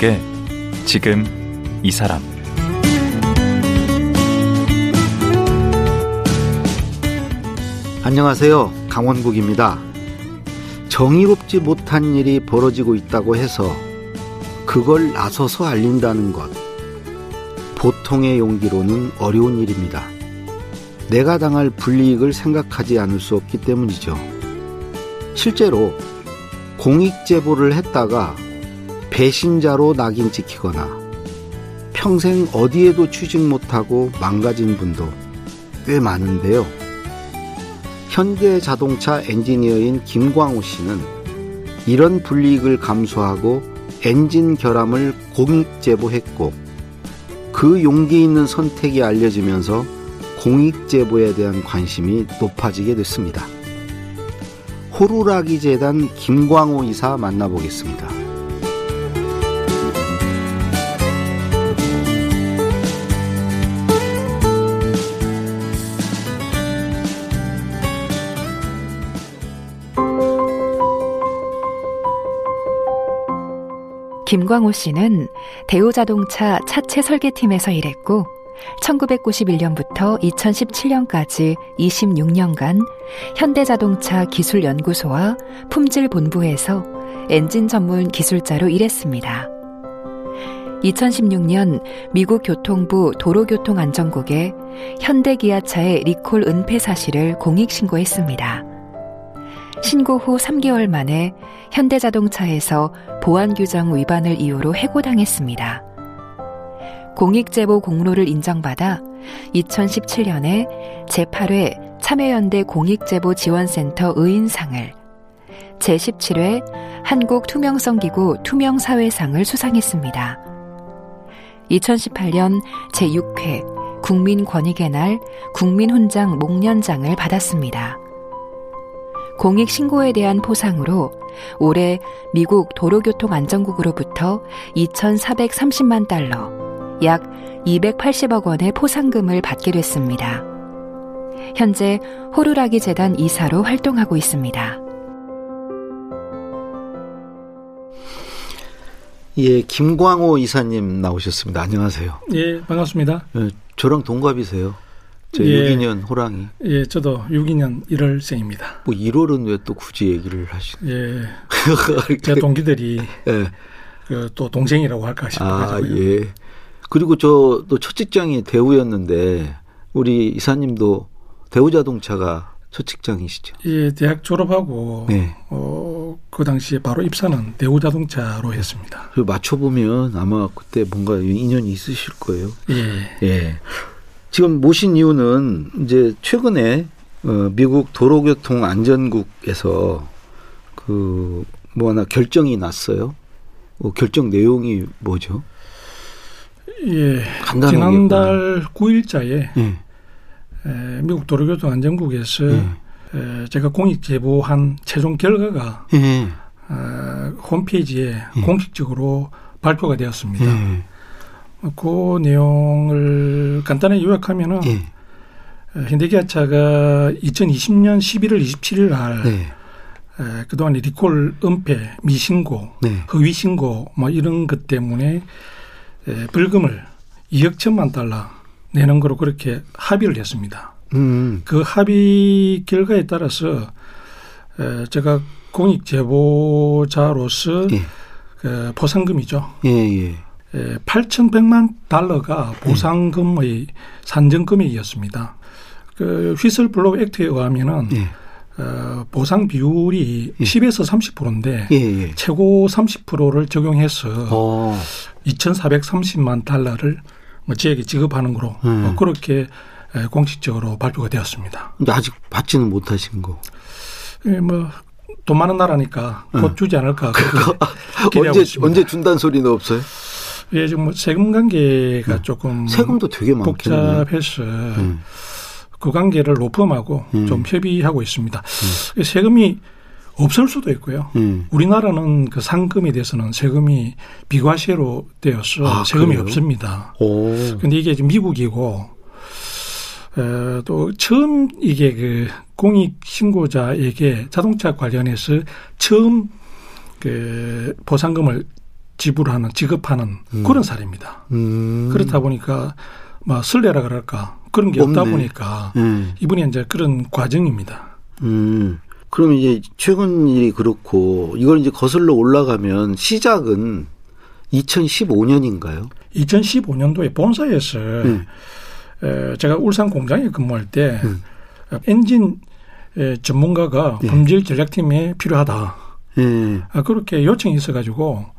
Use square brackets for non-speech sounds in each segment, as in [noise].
강원국의 지금 이 사람 안녕하세요. 강원국입니다. 정의롭지 못한 일이 벌어지고 있다고 해서 그걸 나서서 알린다는 것. 보통의 용기로는 어려운 일입니다. 내가 당할 불이익을 생각하지 않을 수 없기 때문이죠. 실제로 공익 제보를 했다가 배신자로 낙인 찍히거나 평생 어디에도 취직 못하고 망가진 분도 꽤 많은데요. 현대 자동차 엔지니어인 김광호 씨는 이런 불이익을 감수하고 엔진 결함을 공익 제보했고 그 용기 있는 선택이 알려지면서 공익 제보에 대한 관심이 높아지게 됐습니다. 호루라기 재단 김광호 이사 만나보겠습니다. 김광호 씨는 대우자동차 차체 설계팀에서 일했고 1991년부터 2017년까지 26년간 현대자동차 기술연구소와 품질본부에서 엔진 전문 기술자로 일했습니다. 2016년 미국 교통부 도로교통안전국에 현대기아차의 리콜 은폐 사실을 공익신고했습니다. 신고 후 3개월 만에 현대자동차에서 보안 규정 위반을 이유로 해고당했습니다. 공익제보 공로를 인정받아 2017년에 제8회 참여연대 공익제보 지원센터 의인상을 제17회 한국투명성기구 투명사회상을 수상했습니다. 2018년 제6회 국민권익의 날 국민훈장 목련장을 받았습니다. 공익 신고에 대한 포상으로 올해 미국 도로교통안전국으로부터 2,430만 달러, 약 280억 원의 포상금을 받게 됐습니다. 현재 호루라기 재단 이사로 활동하고 있습니다. 예, 김광호 이사님 나오셨습니다. 안녕하세요. 예, 반갑습니다. 예, 저랑 동갑이세요. 저 예, 62년 호랑이. 예, 저도 62년 1월생입니다. 뭐 1월은 왜 또 굳이 얘기를 하시는? 예. [laughs] 제 동기들이 예. 그 또 동생이라고 할까 싶어가지고요. 아, 예. 그리고 저 또 첫 직장이 대우였는데 우리 이사님도 대우자동차가 첫 직장이시죠? 예, 대학 졸업하고 네. 어, 그 당시에 바로 입사는 대우자동차로 했습니다. 맞춰 보면 아마 그때 뭔가 인연이 있으실 거예요. 예. 예. 지금 모신 이유는 이제 최근에 어, 미국 도로교통 안전국에서 그 뭐 하나 결정이 났어요. 어, 결정 내용이 뭐죠? 예. 지난달 9일자에 예. 에, 미국 도로교통 안전국에서 예. 에, 제가 공익 제보한 최종 결과가 예. 어, 홈페이지에 예. 공식적으로 발표가 되었습니다. 예. 그 내용을 간단히 요약하면은 예. 현대기아차가 2020년 11월 27일 날 네. 에, 그동안 리콜 은폐, 미신고, 네. 허위 신고 뭐 이런 것 때문에 에, 불금을 2억 천만 달러 내는 거로 그렇게 합의를 했습니다. 음. 그 합의 결과에 따라서 에, 제가 공익 제보자로서 예. 그 보상금이죠. 예, 예. 8,100만 달러가 보상금의 산정 금액이었습니다. 그 Whistleblower Act에 의하면은 예. 어, 보상 비율이 예. 10에서 30%인데 예, 예. 최고 30%를 적용해서 오. 2,430만 달러를 뭐 저에게 지급하는 거로 음. 뭐 그렇게 공식적으로 발표가 되었습니다. 근데 아직 받지는 못하신 거. 예, 뭐돈 많은 나라니까 곧 음. 주지 않을까. [laughs] 언제 있습니다. 언제 준다는 소리는 없어요? 예, 지금 뭐 세금 관계가 네. 조금 세금도 되게. 복잡해서 음. 그 관계를 로펌하고 음. 좀 협의하고 있습니다. 음. 세금이 없을 수도 있고요. 음. 우리나라는 그 상금에 대해서는 세금이 비과세로 되어서 아, 세금이 그래요? 없습니다. 그런데 이게 지금 미국이고 어, 또 처음 이게 그 공익 신고자에게 자동차 관련해서 처음 그 보상금을 지불하는 지급하는 음. 그런 사례입니다. 음. 그렇다 보니까 뭐 설레라 그럴까 그런 게 없네. 없다 보니까 음. 이분이 이제 그런 과정입니다. 음. 그럼 이제 최근 일이 그렇고 이걸 이제 거슬러 올라가면 시작은 2015년인가요? 2015년도에 본사에서 음. 제가 울산 공장에 근무할 때 음. 엔진 전문가가 네. 품질 전략팀에 필요하다. 네. 그렇게 요청이 있어가지고 어,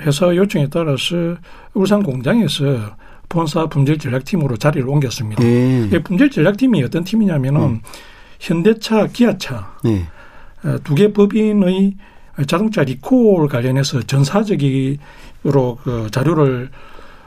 회사 요청에 따라서 울산 공장에서 본사 품질 전략팀으로 자리를 옮겼습니다. 네. 품질 전략팀이 어떤 팀이냐면은 음. 현대차, 기아차 네. 어, 두개 법인의 자동차 리콜 관련해서 전사적으로 그 자료를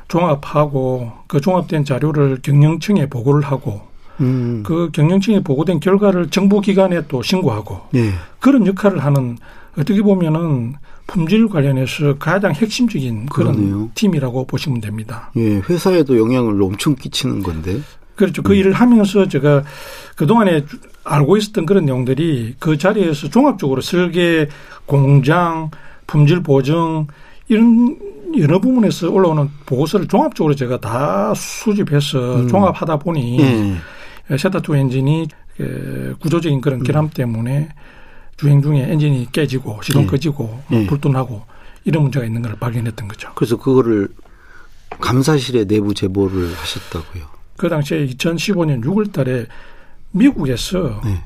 종합하고 그 종합된 자료를 경영층에 보고를 하고 음. 그 경영층에 보고된 결과를 정부 기관에 또 신고하고 네. 그런 역할을 하는 어떻게 보면은 품질 관련해서 가장 핵심적인 그런 그러네요. 팀이라고 보시면 됩니다. 예, 회사에도 영향을 엄청 끼치는 건데. 그렇죠. 그 음. 일을 하면서 제가 그동안에 알고 있었던 그런 내용들이 그 자리에서 종합적으로 설계, 공장, 품질 보증 이런 여러 부분에서 올라오는 보고서를 종합적으로 제가 다 수집해서 음. 종합하다 보니 음. 세타2 엔진이 구조적인 그런 결함 음. 때문에 주행 중에 엔진이 깨지고 시동 예. 꺼지고 예. 불도나고 이런 문제가 있는 걸 발견했던 거죠. 그래서 그거를 감사실에 내부 제보를 하셨다고요. 그 당시에 2015년 6월 달에 미국에서 네.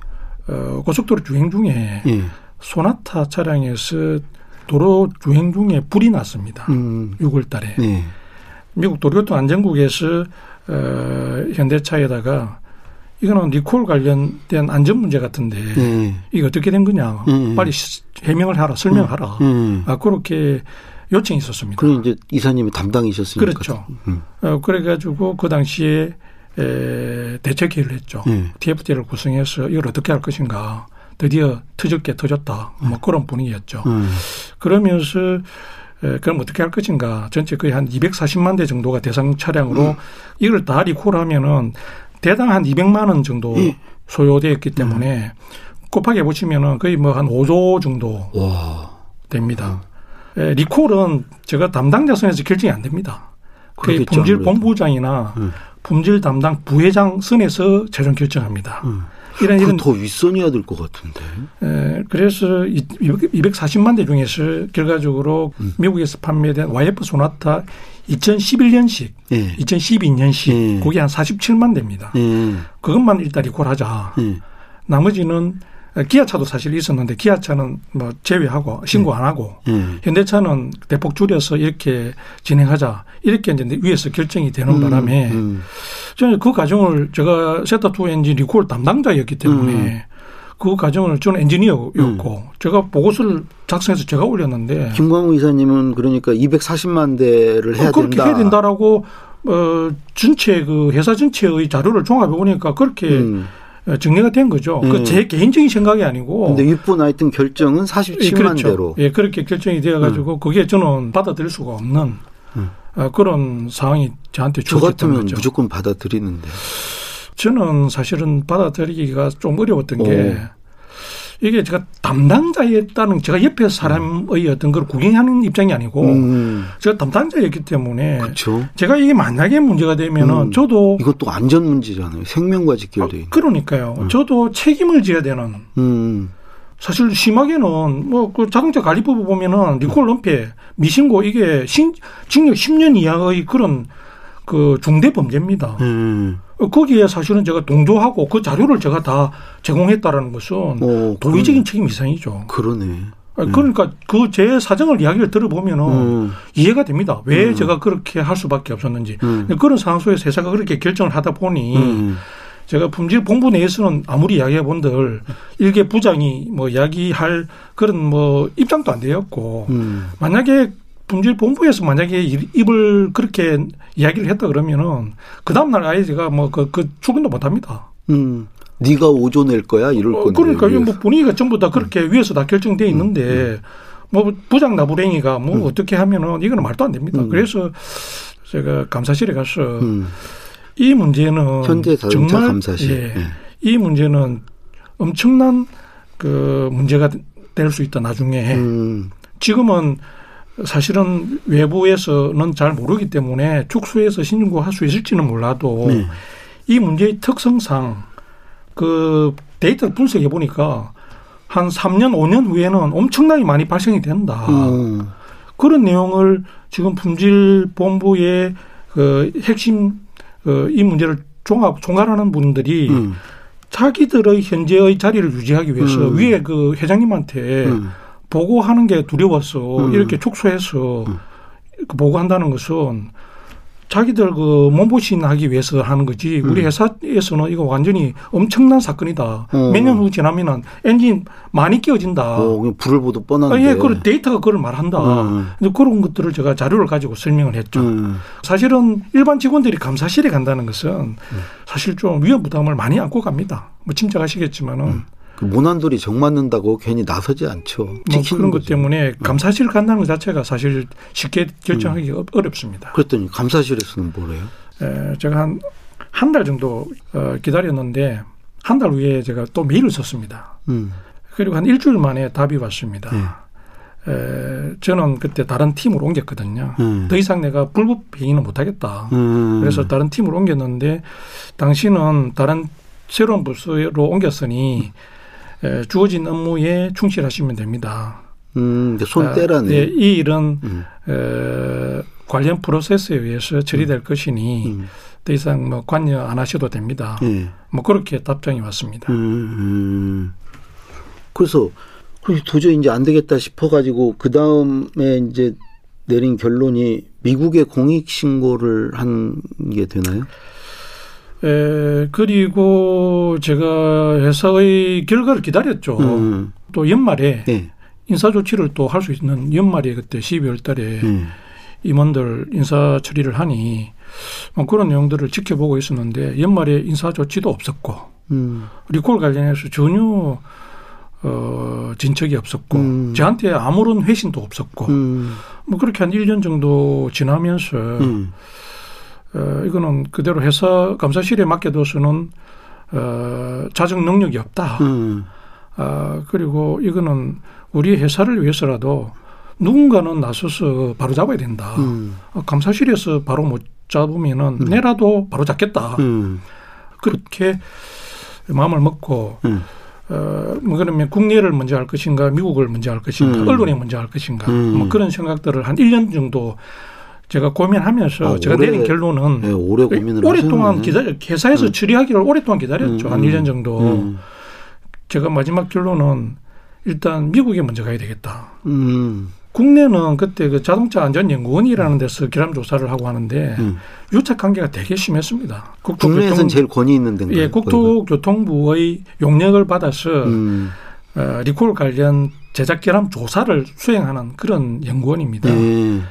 어, 고속도로 주행 중에 네. 소나타 차량에서 도로 주행 중에 불이 났습니다. 음. 6월 달에. 네. 미국 도로교통 안전국에서 어, 현대차에다가 이거는 리콜 관련된 안전 문제 같은데 네. 이게 어떻게 된 거냐 네. 빨리 해명을 하라 설명하라 네. 아, 그렇게 요청이 있었습니다. 그럼 이제 이사님이 담당이셨으니까 그렇죠. 음. 어, 그래가지고 그 당시에 에, 대책회의를 했죠. 네. TFT를 구성해서 이걸 어떻게 할 것인가. 드디어 터질 게 터졌다. 뭐 네. 그런 분위기였죠. 음. 그러면서 에, 그럼 어떻게 할 것인가. 전체 거의 한 240만 대 정도가 대상 차량으로 음. 이걸 다 리콜하면은 대당 한 200만 원 정도 예. 소요되었기 때문에 곱하기 보시면은 거의 뭐 한 5조 정도 와. 됩니다. 에, 리콜은 제가 담당자 선에서 결정이 안 됩니다. 거의 품질 본부장이나 음. 품질 담당 부회장 선에서 최종 결정합니다. 음. 이런 이런 더 윗선이어야 될 것 같은데. 에, 그래서 240만 대 중에서 결과적으로 음. 미국에서 판매된 YF 소나타 2011년식, 예. 2012년식 예. 그게 한 47만 대입니다. 예. 그것만 일단 리콜하자. 예. 나머지는 기아차도 사실 있었는데 기아차는 뭐 제외하고 신고 음. 안 하고 음. 현대차는 대폭 줄여서 이렇게 진행하자 이렇게 이제 위에서 결정이 되는 음. 바람에 음. 저는 그 과정을 제가 세타2 엔진 리콜 담당자였기 때문에 음. 그 과정을 저는 엔지니어였고 음. 제가 보고서를 작성해서 제가 올렸는데 김광우 이사님은 그러니까 240만 대를 해야 그렇게 된다. 해야 된다라고 어 전체 그 회사 전체의 자료를 종합해 보니까 그렇게 어, 정리가 된 거죠. 음. 그제 개인적인 생각이 아니고. 근데 윗분 하여튼 결정은 47만 예, 그렇죠. 대로. 예, 그렇게 결정이 되어 가지고 음. 그게 저는 받아들일 수가 없는 음. 그런 상황이 저한테 저 같으면 거죠. 무조건 받아들이는데. 저는 사실은 받아들이기가 좀 어려웠던 오. 게 이게 제가 담당자였다는 제가 옆에 사람의 어떤 걸 구경하는 입장이 아니고 음. 제가 담당자였기 때문에 그렇죠. 제가 이게 만약에 문제가 되면은 음. 저도 이것도 안전 문제잖아요. 생명과 직결돼 있는. 아, 그러니까요. 음. 저도 책임을 져야 되는. 음. 사실 심하게는 뭐 그 자동차 관리법을 보면은 리콜 은폐, 미신고 이게 신, 징역 10년 이하의 그런 그 중대 범죄입니다. 음. 거기에 사실은 제가 동조하고 그 자료를 제가 다 제공했다라는 것은 오, 도의적인 책임 이상이죠. 그러네. 아, 그러니까 그 제 사정을 이야기를 들어보면은 음. 이해가 됩니다. 왜 음. 제가 그렇게 할 수밖에 없었는지. 음. 그런 상황 속에서 회사가 그렇게 결정을 하다 보니 음. 제가 품질 본부 내에서는 아무리 이야기해 본들 일개 부장이 뭐 이야기할 그런 뭐 입장도 안 되었고 음. 만약에 품질 본부에서 만약에 입을 그렇게 이야기를 했다 그러면은 그 다음 날 아예 제가 뭐그 그 출근도 못 합니다. 음. 네가 오조 낼 거야 이럴 어, 건데. 그러니까 뭐 분위기가 전부 다 그렇게 음. 위에서 다 결정돼 있는데 음. 음. 뭐 부장 나부랭이가 뭐 음. 어떻게 하면은 이거는 말도 안 됩니다. 음. 그래서 제가 감사실에 가서 음. 이 문제는 현재 정말 감사실. 예, 예. 이 문제는 엄청난 그 문제가 될 수 있다 나중에 지금은 사실은 외부에서는 잘 모르기 때문에 축소해서 신고할 수 있을지는 몰라도 네. 이 문제의 특성상 그 데이터를 분석해 보니까 한 3년, 5년 후에는 엄청나게 많이 발생이 된다. 음. 그런 내용을 지금 품질본부의 그 핵심 그이 문제를 종합 총괄하는 분들이 음. 자기들의 현재의 자리를 유지하기 위해서 음. 위에 그 회장님한테 음. 보고하는 게 두려워서 음. 이렇게 축소해서 음. 그 보고한다는 것은 자기들 그 몸보신하기 위해서 하는 거지 우리 음. 회사에서는 이거 완전히 엄청난 사건이다. 어. 몇년 후 지나면은 엔진 많이 끼어진다. 어, 불을 보도 뻔한데. 아, 예, 그 데이터가 그걸 말한다. 어. 그런 것들을 제가 자료를 가지고 설명을 했죠. 음. 사실은 일반 직원들이 감사실에 간다는 것은 음. 사실 좀 위험 부담을 많이 안고 갑니다. 뭐 짐작하시겠지만은. 음. 그 모난돌이 정 맞는다고 괜히 나서지 않죠. 뭐 그런 것 때문에 음. 감사실 간다는 것 자체가 사실 쉽게 결정하기 음. 어렵습니다. 그랬더니 감사실에서는 뭐래요? 에, 제가 한 한 달 정도 어, 기다렸는데 한 달 후에 제가 또 메일을 썼습니다. 음. 그리고 한 일주일 만에 답이 왔습니다. 네. 에, 저는 그때 다른 팀으로 옮겼거든요. 음. 더 이상 내가 불법 행위는 못하겠다. 음. 그래서 다른 팀으로 옮겼는데 당신은 다른 새로운 부서로 옮겼으니 에, 주어진 업무에 충실하시면 됩니다. 음, 손 아, 떼라네. 네, 이 일은 음. 에, 관련 프로세스에 의해서 처리될 음. 것이니 음. 더 이상 뭐 관여 안 하셔도 됩니다. 네. 뭐 그렇게 답장이 왔습니다. 음, 음. 그래서 도저히 이제 안 되겠다 싶어가지고 그 다음에 이제 내린 결론이 미국에 공익 신고를 한 게 되나요? 에, 그리고 제가 회사의 결과를 기다렸죠. 음. 또 연말에 네. 인사 조치를 또 할 수 있는 연말에 그때 12월 달에 음. 임원들 인사 처리를 하니 뭐 그런 내용들을 지켜보고 있었는데 연말에 인사 조치도 없었고 음. 리콜 관련해서 전혀 어, 진척이 없었고 음. 저한테 아무런 회신도 없었고 음. 뭐 그렇게 한 1년 정도 지나면서 음. 어, 이거는 그대로 회사 감사실에 맡겨둬서는 어, 자정 능력이 없다. 음. 어, 그리고 이거는 우리 회사를 위해서라도 누군가는 나서서 바로 잡아야 된다. 음. 어, 감사실에서 바로 못 잡으면은 음. 내라도 바로 잡겠다. 음. 그렇게 마음을 먹고 음. 어, 뭐 그러면 국내를 먼저 할 것인가 미국을 먼저 할 것인가 음. 언론에 먼저 할 것인가 음. 뭐 그런 생각들을 한 1년 정도 제가 고민하면서 아, 제가 오래, 내린 결론은 네, 오래 고민을 오랫동안 기다려 회사에서 음. 처리하기를 오랫동안 기다렸죠 음, 한 1년 정도. 음. 제가 마지막 결론은 일단 미국에 먼저 가야 되겠다. 음. 국내는 그때 그 자동차 안전연구원이라는 데서 결함 조사를 하고 하는데 음. 유착 관계가 되게 심했습니다. 국내에서는 제일 권위 있는 데인가요? 예, 국토교통부의 용역을 받아서 음. 어, 리콜 관련 제작 결함 조사를 수행하는 그런 연구원입니다. 예.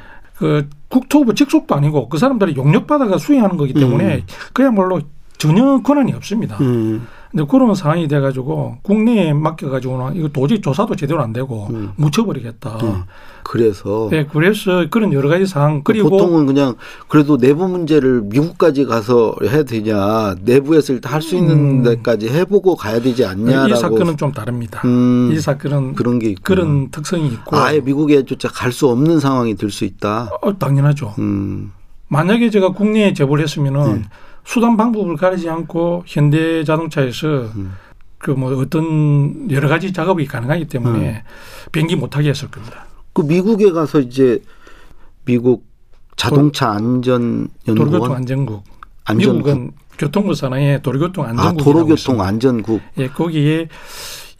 그 국토부 직속도 아니고 그 사람들이 용역받아가 수행하는 거기 때문에 음. 그야말로 전혀 권한이 없습니다. 음. 근데 그런 상황이 돼가지고 국내에 맡겨가지고는 이거 도저히 조사도 제대로 안 되고 음. 묻혀버리겠다. 음. 그래서 네, 그래서 그런 여러 가지 상황 그리고 보통은 그냥 그래도 내부 문제를 미국까지 가서 해야 되냐 내부에서 일단 할 수 있는 음. 데까지 해보고 가야 되지 않냐라고 이 사건은 좀 다릅니다. 음. 이 사건은 그런 게 있구나. 그런 특성이 있고 아예 미국에조차 갈 수 없는 상황이 될 수 있다. 어, 당연하죠. 음. 만약에 제가 국내에 제보를 했으면은 네. 수단 방법을 가리지 않고 현대 자동차에서 음. 그뭐 어떤 여러 가지 작업이 가능하기 때문에 음. 비행기 못하게 했을 겁니다. 그 미국에 가서 이제 미국 자동차 안전 연구원 도로교통 안전국 안전국. 미국은 교통부 산하의 도로교통 안전국 아, 도로교통 안전국 예 거기에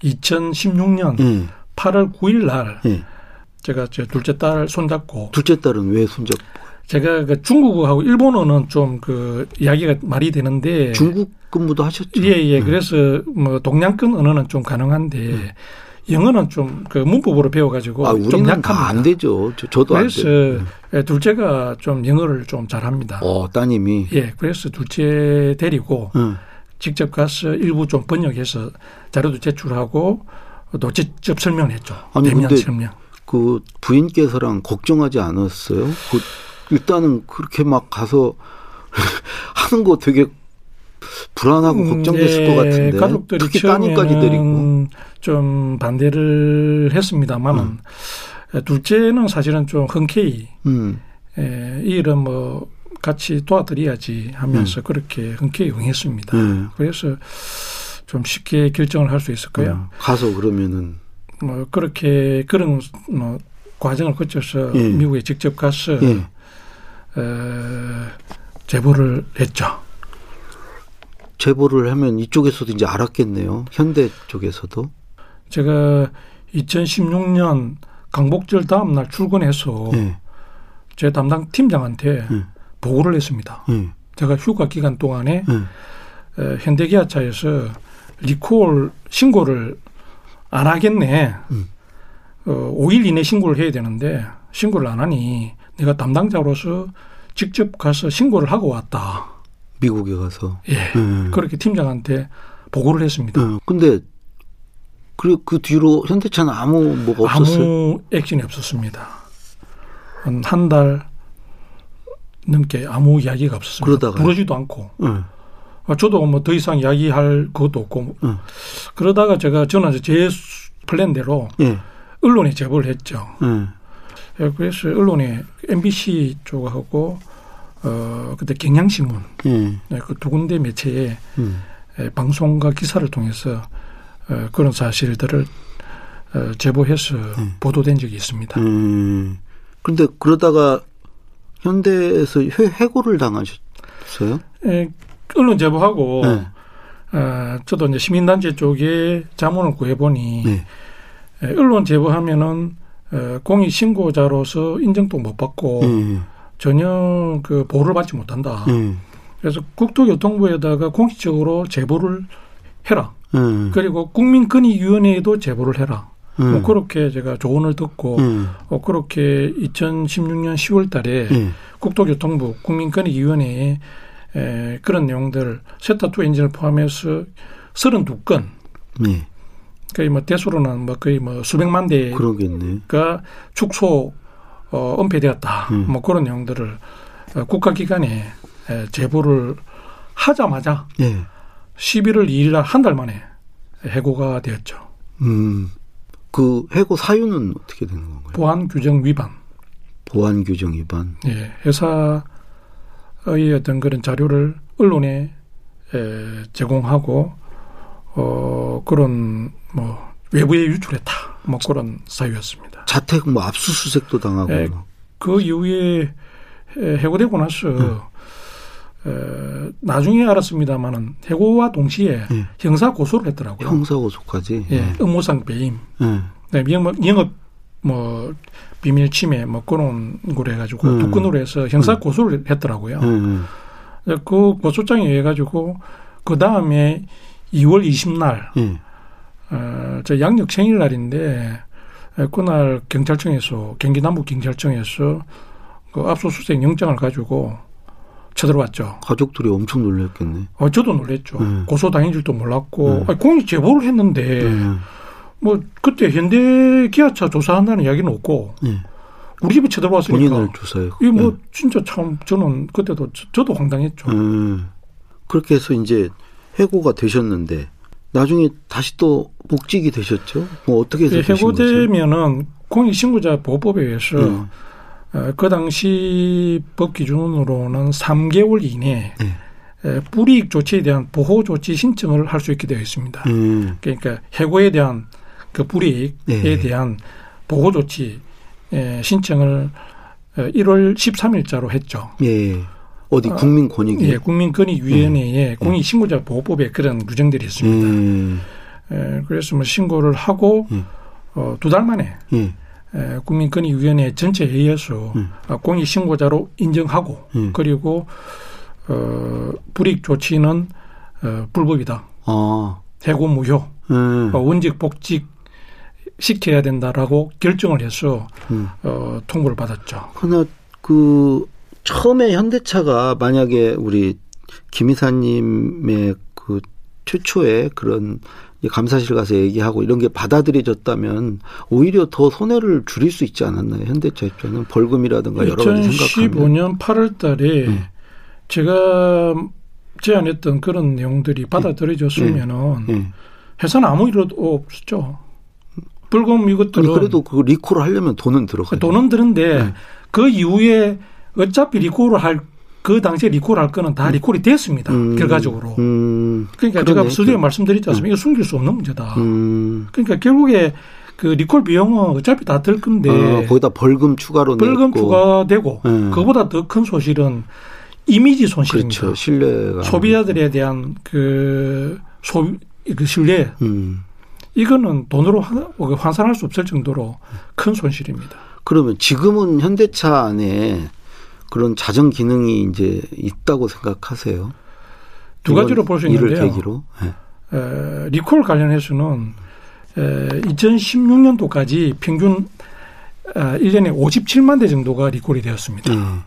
2016년 음. 8월 9일 날 음. 제가 제 둘째 딸 손잡고 둘째 딸은 왜 손잡고 제가 그 중국어하고 일본어는 좀 그 이야기가 말이 되는데 중국 근무도 하셨죠? 예, 예. 네. 그래서 뭐 동양권 언어는 좀 가능한데 네. 영어는 좀 그 문법으로 배워가지고 아, 좀 약합니다. 안 되죠. 저, 도 그래서 예, 둘째가 좀 영어를 좀 잘합니다. 어, 따님이. 예, 그래서 둘째 데리고 음. 직접 가서 일부 좀 번역해서 자료도 제출하고 또 직접 설명했죠. 아니 근데 설명. 그 부인께서랑 걱정하지 않았어요? 그 일단은 그렇게 막 가서 [laughs] 하는 거 되게 불안하고 음, 걱정됐을 예, 것 같은데 가족들이 특히 따님까지 데리고 좀 반대를 했습니다만은 음. 둘째는 사실은 좀 흔쾌히 음. 에, 이 일은 뭐 같이 도와드려야지 하면서 음. 그렇게 흔쾌히 응했습니다. 음. 그래서 좀 쉽게 결정을 할 수 있을 거예요. 음. 가서 그러면은 뭐 그렇게 그런 뭐 과정을 거쳐서 예. 미국에 직접 가서 예. 에, 제보를 했죠. 제보를 하면 이쪽에서도 이제 알았겠네요. 현대 쪽에서도. 제가 2016년 강복절 다음 날 출근해서 예. 제 담당 팀장한테 예. 보고를 했습니다. 예. 제가 휴가 기간 동안에 에, 현대기아차에서 리콜 신고를 안 하겠네. 음. 어, 5일 이내 신고를 해야 되는데 신고를 안 하니 내가 담당자로서 직접 가서 신고를 하고 왔다. 미국에 가서. 예. 음. 그렇게 팀장한테 보고를 했습니다. 음. 근데 그, 그 뒤로 현대차는 아무 뭐가 없었어요? 아무 액션이 없었습니다. 한한달 넘게 아무 이야기가 없었습니다. 그러다가 부르지도 않고. 음. 저도 뭐 더 이상 이야기할 것도 없고. 음. 그러다가 제가 저는 제 플랜대로 예. 언론에 제보를 했죠. 음. 그래서 언론에 MBC 쪽하고 어 그때 경향신문 음. 그두 군데 매체에 음. 방송과 기사를 통해서 어, 그런 사실들을 어, 제보해서 음. 보도된 적이 있습니다. 음. 그런데 그러다가 현대에서 해고를 당하셨어요? 예, 언론 제보하고 네. 어, 저도 이제 시민단체 쪽에 자문을 구해보니 네. 예, 언론 제보하면은 어, 공익 신고자로서 인정도 못 받고 음. 전혀 그 보호를 받지 못한다. 음. 그래서 국토교통부에다가 공식적으로 제보를 해라. 음. 그리고 국민권익위원회에도 제보를 해라. 음. 뭐 그렇게 제가 조언을 듣고 음. 어, 그렇게 2016년 10월 달에 음. 국토교통부 국민권익위원회에 에, 그런 내용들 세타2 엔진을 포함해서 32건 네. 거의 뭐 대수로는 뭐 거의 뭐 수백만 대가 그러겠네. 축소 어, 은폐되었다. 음. 뭐 그런 내용들을 어, 국가기관에 에, 제보를 하자마자 네. 11월 2일 날 한 달 만에 해고가 되었죠. 음. 그 해고 사유는 어떻게 되는 건가요? 보안 규정 위반. 보안 규정 위반. 예. 회사의 어떤 그런 자료를 언론에 에, 제공하고 어 그런 뭐 외부에 유출했다. 뭐 그런 사유였습니다. 자택 뭐 압수수색도 당하고. 에, 그 이후에 해고되고 나서 음. 에, 나중에 알았습니다만은 해고와 동시에 예. 형사 고소를 했더라고요. 형사 고소까지. 예, 예. 업무상 배임. 예. 네, 영업, 영업 뭐 비밀 침해 뭐 그런 거로 해가지고 음. 두 건으로 해서 형사 음. 고소를 했더라고요. 음. 그 고소장에 의해 가지고 그 다음에 2월 20날 음. 어, 저 양력 생일날인데 그날 경찰청에서 경기 남부 경찰청에서 그 압수수색 영장을 가지고 쳐들어왔죠. 가족들이 엄청 놀랐겠네. 어, 저도 놀랬죠. 네. 고소 당인 줄도 몰랐고 네. 아니, 공익 제보를 했는데 네. 뭐 그때 현대 기아차 조사한다는 이야기는 없고 네. 우리 집에 쳐들어왔으니까 본인을 조사해. 이뭐 네. 진짜 참 저는 그때도 저, 도 황당했죠. 네. 그렇게 해서 이제 해고가 되셨는데 나중에 다시 또 복직이 되셨죠? 뭐 어떻게 해서 해고되면은 공익신고자 보호법에 의해서 어, 그 당시 법 기준으로는 3개월 이내에 네. 불이익 조치에 대한 보호 조치 신청을 할 수 있게 되어 있습니다. 음. 그러니까 해고에 대한 그 불이익에 네. 대한 보호 조치 신청을 1월 13일자로 했죠. 예. 어디 아, 국민 권익위? 예, 국민 권익위원회에 음. 공익 신고자 보호법에 그런 규정들이 있습니다. 음. 에, 그래서 뭐 신고를 하고 음. 어, 두 달 만에 음. 국민 권익위원회 전체 회의에서 음. 공익 신고자로 인정하고 음. 그리고 어, 불이익 조치는 어, 불법이다. 아. 해고 무효. 음. 어, 원직 복직 시켜야 된다라고 결정을 해서 음. 어, 통보를 받았죠. 그러나 그 처음에 현대차가 만약에 우리 김 이사님의 그 최초의 그런 감사실 가서 얘기하고 이런 게 받아들여졌다면 오히려 더 손해를 줄일 수 있지 않았나요? 현대차 입장은 벌금이라든가 여러 가지 생각하면. 2015년 8월 달에 음. 제가 제안했던 그런 내용들이 받아들여졌으면은 음. 음. 회사는 아무 일도 없었죠. 불금 이것들은 그래도 그 리콜을 하려면 돈은 들어가요. 돈은 드는데 네. 그 이후에 어차피 리콜을 할 그 당시에 리콜할 거는 다 음. 리콜이 됐습니다. 음. 결과적으로. 음. 그러니까 그러네. 제가 스튜디오에 말씀드렸지 않습니까? 음. 이거 숨길 수 없는 문제다. 음. 그러니까 결국에 그 리콜 비용은 어차피 다 들 건데 어, 거기다 벌금 추가로 벌금 냈고. 추가되고 네. 그보다 더 큰 소실은 이미지 손실입니다. 그렇죠. 신뢰가 소비자들에 대한 그 소비 그 신뢰 음. 이거는 돈으로 환산할 수 없을 정도로 큰 손실입니다. 그러면 지금은 현대차 안에 그런 자정 기능이 이제 있다고 생각하세요? 두 가지로 볼 수 있는데요. 계기로. 네. 에, 리콜 관련해서는 에, 2016년도까지 평균 에, 1년에 57만 대 정도가 리콜이 되었습니다. 음.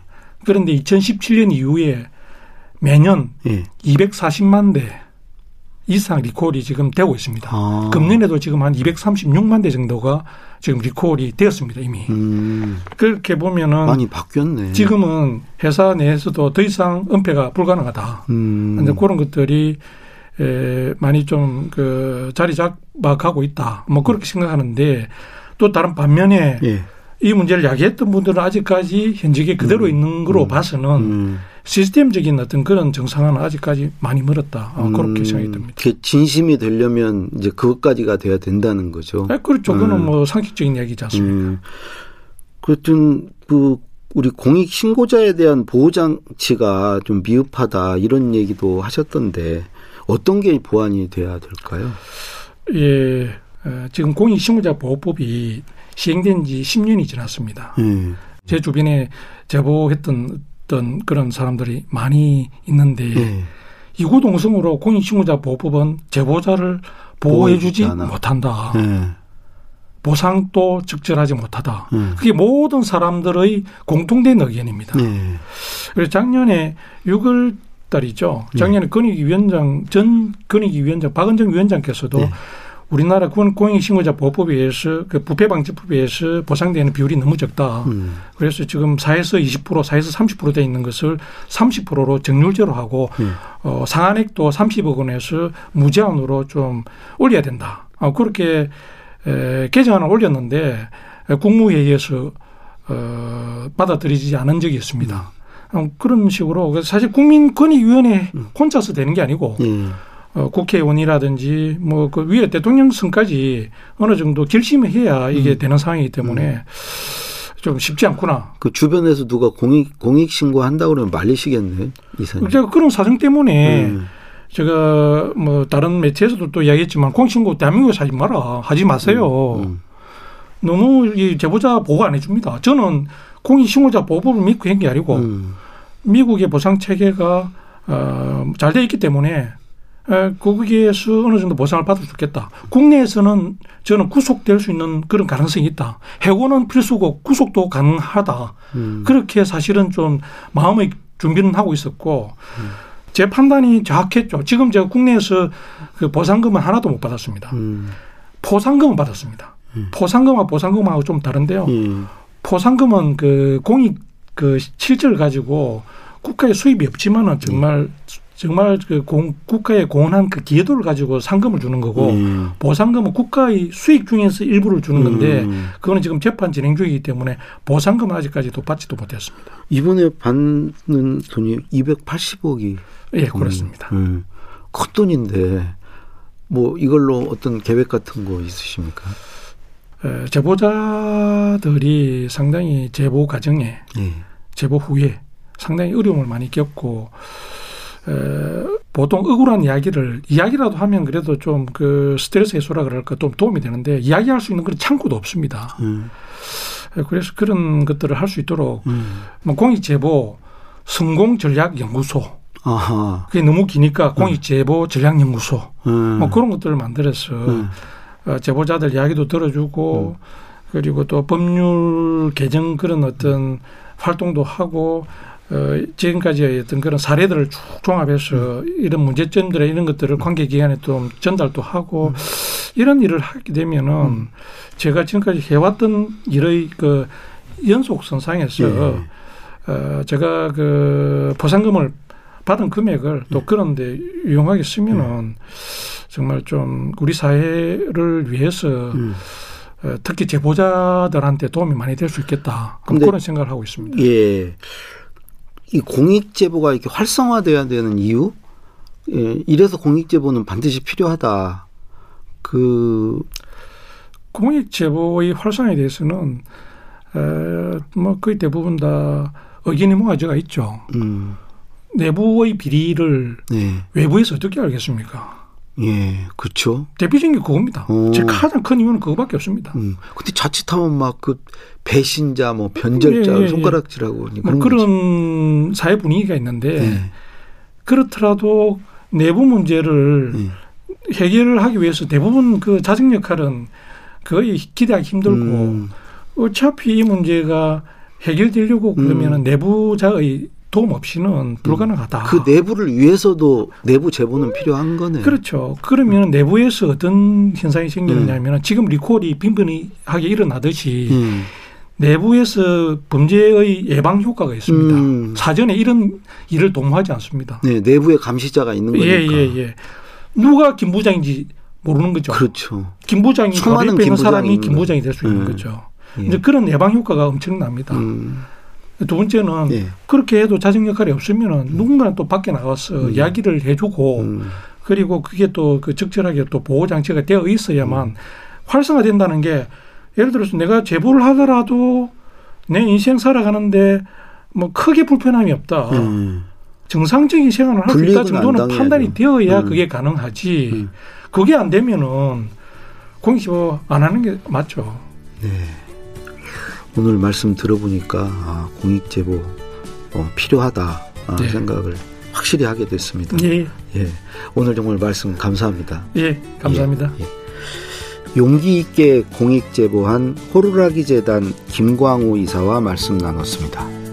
그런데 2017년 이후에 매년 예. 240만 대 이상 리콜이 지금 되고 있습니다. 아. 금년에도 지금 한 236만 대 정도가 지금 리콜이 되었습니다 이미. 음. 그렇게 보면은 많이 바뀌었네. 지금은 회사 내에서도 더 이상 은폐가 불가능하다. 음. 이제 그런 것들이 에, 많이 좀 그 자리 잡아가고 있다. 뭐 그렇게 생각하는데 또 다른 반면에 예. 이 문제를 야기했던 분들은 아직까지 현직에 그대로 음. 있는 거로 음. 봐서는 음. 시스템적인 어떤 그런 정상화는 아직까지 많이 멀었다. 어, 그렇게 음. 생각이 듭니다. 진심이 되려면 이제 그것까지가 돼야 된다는 거죠. 네, 그렇죠. 그거는 음. 뭐 상식적인 얘기지 않습니까? 음. 그렇든 그 우리 공익 신고자에 대한 보호 장치가 좀 미흡하다 이런 얘기도 하셨던데 어떤 게 보완이 돼야 될까요? 예. 지금 공익 신고자 보호법이 시행된 지 10년이 지났습니다. 음. 제 주변에 제보했던 어떤 그런 사람들이 많이 있는데 음. 이구동성으로 공익신고자 보호법은 제보자를 보호해주지 못한다. 음. 보상도 적절하지 못하다. 그게 모든 사람들의 공통된 의견입니다. 그래서 작년에 6월 달이죠. 작년에 건익위원장 전 건익위원장 박은정 위원장께서도 네. 우리나라 공익신고자 보호법에 의해서 그 부패방지법에 의해서 보상되는 비율이 너무 적다. 음. 그래서 지금 4에서 20% 4에서 30%돼 있는 것을 30%로 정률제로 하고 음. 어, 상한액도 30억 원에서 무제한으로 좀 올려야 된다. 어, 그렇게 에, 개정안을 올렸는데 국무회의에서 어, 받아들이지 않은 적이 있습니다. 음. 어, 그런 식으로 사실 국민권익위원회 음. 혼자서 되는 게 아니고 음. 어, 국회의원이라든지 뭐 그 위에 대통령선까지 어느 정도 결심을 해야 이게 음. 되는 상황이기 때문에 음. 좀 쉽지 않구나. 그 주변에서 누가 공익 공익 신고한다 그러면 말리시겠네 이사님. 제가 그런 사정 때문에 음. 제가 뭐 다른 매체에서도 또 이야기했지만 공익 신고 대한민국에 하지 마라 하지 마세요. 음, 음. 너무 이 제보자 보고 안 해줍니다. 저는 공익 신고자 보호법을 믿고 한 게 아니고 음. 미국의 보상 체계가 어, 잘 돼 있기 때문에 거기에서 어느 정도 보상을 받을 수 있겠다. 국내에서는 저는 구속될 수 있는 그런 가능성이 있다. 해고는 필수고 구속도 가능하다. 음. 그렇게 사실은 좀 마음의 준비는 하고 있었고 음. 제 판단이 정확했죠. 지금 제가 국내에서 그 보상금은 하나도 못 받았습니다. 음. 포상금은 받았습니다. 음. 포상금하고 보상금하고 좀 다른데요. 음. 포상금은 그 공익 그 실질 가지고 국가에 수입이 없지만은 정말 정말 그 공, 국가에 공헌한 그 기여도를 가지고 상금을 주는 거고 음. 보상금은 국가의 수익 중에서 일부를 주는 건데 음. 그거는 지금 재판 진행 중이기 때문에 보상금은 아직까지도 받지도 못했습니다. 이번에 받는 돈이 280억이 예, 그렇습니다. 음. 큰 돈인데 뭐 이걸로 어떤 계획 같은 거 있으십니까? 에, 제보자들이 상당히 제보 과정에 예. 제보 후에 상당히 어려움을 많이 겪고 에, 보통 억울한 이야기를 이야기라도 하면 그래도 좀 그 스트레스 해소라 그럴까 좀 도움이 되는데 이야기할 수 있는 그런 창구도 없습니다. 음. 그래서 그런 것들을 할 수 있도록 음. 뭐 공익 제보 성공 전략 연구소 아하. 그게 너무 기니까 음. 공익 제보 전략 연구소 음. 뭐 그런 것들을 만들어서 음. 어, 제보자들 이야기도 들어주고 음. 그리고 또 법률 개정 그런 어떤 활동도 하고 어, 지금까지의 어떤 그런 사례들을 쭉 종합해서 음. 이런 문제점들의 이런 것들을 관계기관에 좀 전달도 하고 음. 이런 일을 하게 되면은 음. 제가 지금까지 해왔던 일의 그 연속선상에서 예. 어, 제가 그 보상금을 받은 금액을 또 예. 그런데 유용하게 쓰면은 예. 정말 좀 우리 사회를 위해서 음. 어, 특히 제보자들한테 도움이 많이 될 수 있겠다. 그런 생각을 하고 있습니다. 예. 이 공익 제보가 이렇게 활성화돼야 되는 이유? 예, 이래서 공익 제보는 반드시 필요하다. 그 공익 제보의 활성화에 대해서는 에, 뭐 거의 대부분 다 의견이 모아져가 있죠. 음. 내부의 비리를 네. 외부에서 어떻게 알겠습니까? 예, 그렇죠. 대표적인 게 그겁니다. 어. 제 가장 큰 이유는 그거밖에 없습니다. 음. 근데 자칫하면 막 그 배신자, 뭐 변절자, 예, 예, 예. 손가락질하고 뭐 그런 사회 분위기가 있는데 네. 그렇더라도 내부 문제를 네. 해결을 하기 위해서 대부분 그 자정 역할은 거의 기대하기 힘들고 음. 어차피 이 문제가 해결되려고 그러면은 음. 내부자의 도움 없이는 불가능하다. 그 내부를 위해서도 내부 제보는 필요한 거네. 그렇죠. 그러면 내부에서 어떤 현상이 생기느냐면 음. 지금 리콜이 빈번히하게 일어나듯이 음. 내부에서 범죄의 예방 효과가 있습니다. 음. 사전에 이런 일을 도모하지 않습니다. 네, 내부에 감시자가 있는 거니까. 예, 예, 예. 누가 김 부장인지 모르는 거죠. 그렇죠. 김 부장이 옆에 있는 사람이 김 부장이 될 수 있는 음. 거죠. 예. 이제 그런 예방 효과가 엄청납니다. 음. 두 번째는 예. 그렇게 해도 자정 역할이 없으면은 음. 누군가는 또 밖에 나가서 음. 이야기를 해주고 음. 그리고 그게 또 그 적절하게 또 보호 장치가 되어 있어야만 음. 활성화된다는 게 예를 들어서 내가 제보를 하더라도 내 인생 살아가는데 뭐 크게 불편함이 없다. 음. 정상적인 생활을 할 수 있다 정도는 판단이 되어야 음. 그게 가능하지. 음. 그게 안 되면은 공익시보 안 하는 게 맞죠. 네. 오늘 말씀 들어보니까 아, 공익 제보 어, 필요하다 아, 네. 생각을 확실히 하게 됐습니다. 예. 예. 오늘 정말 말씀 감사합니다. 예, 감사합니다. 예, 예. 용기 있게 공익 제보한 호루라기 재단 김광우 이사와 말씀 나눴습니다.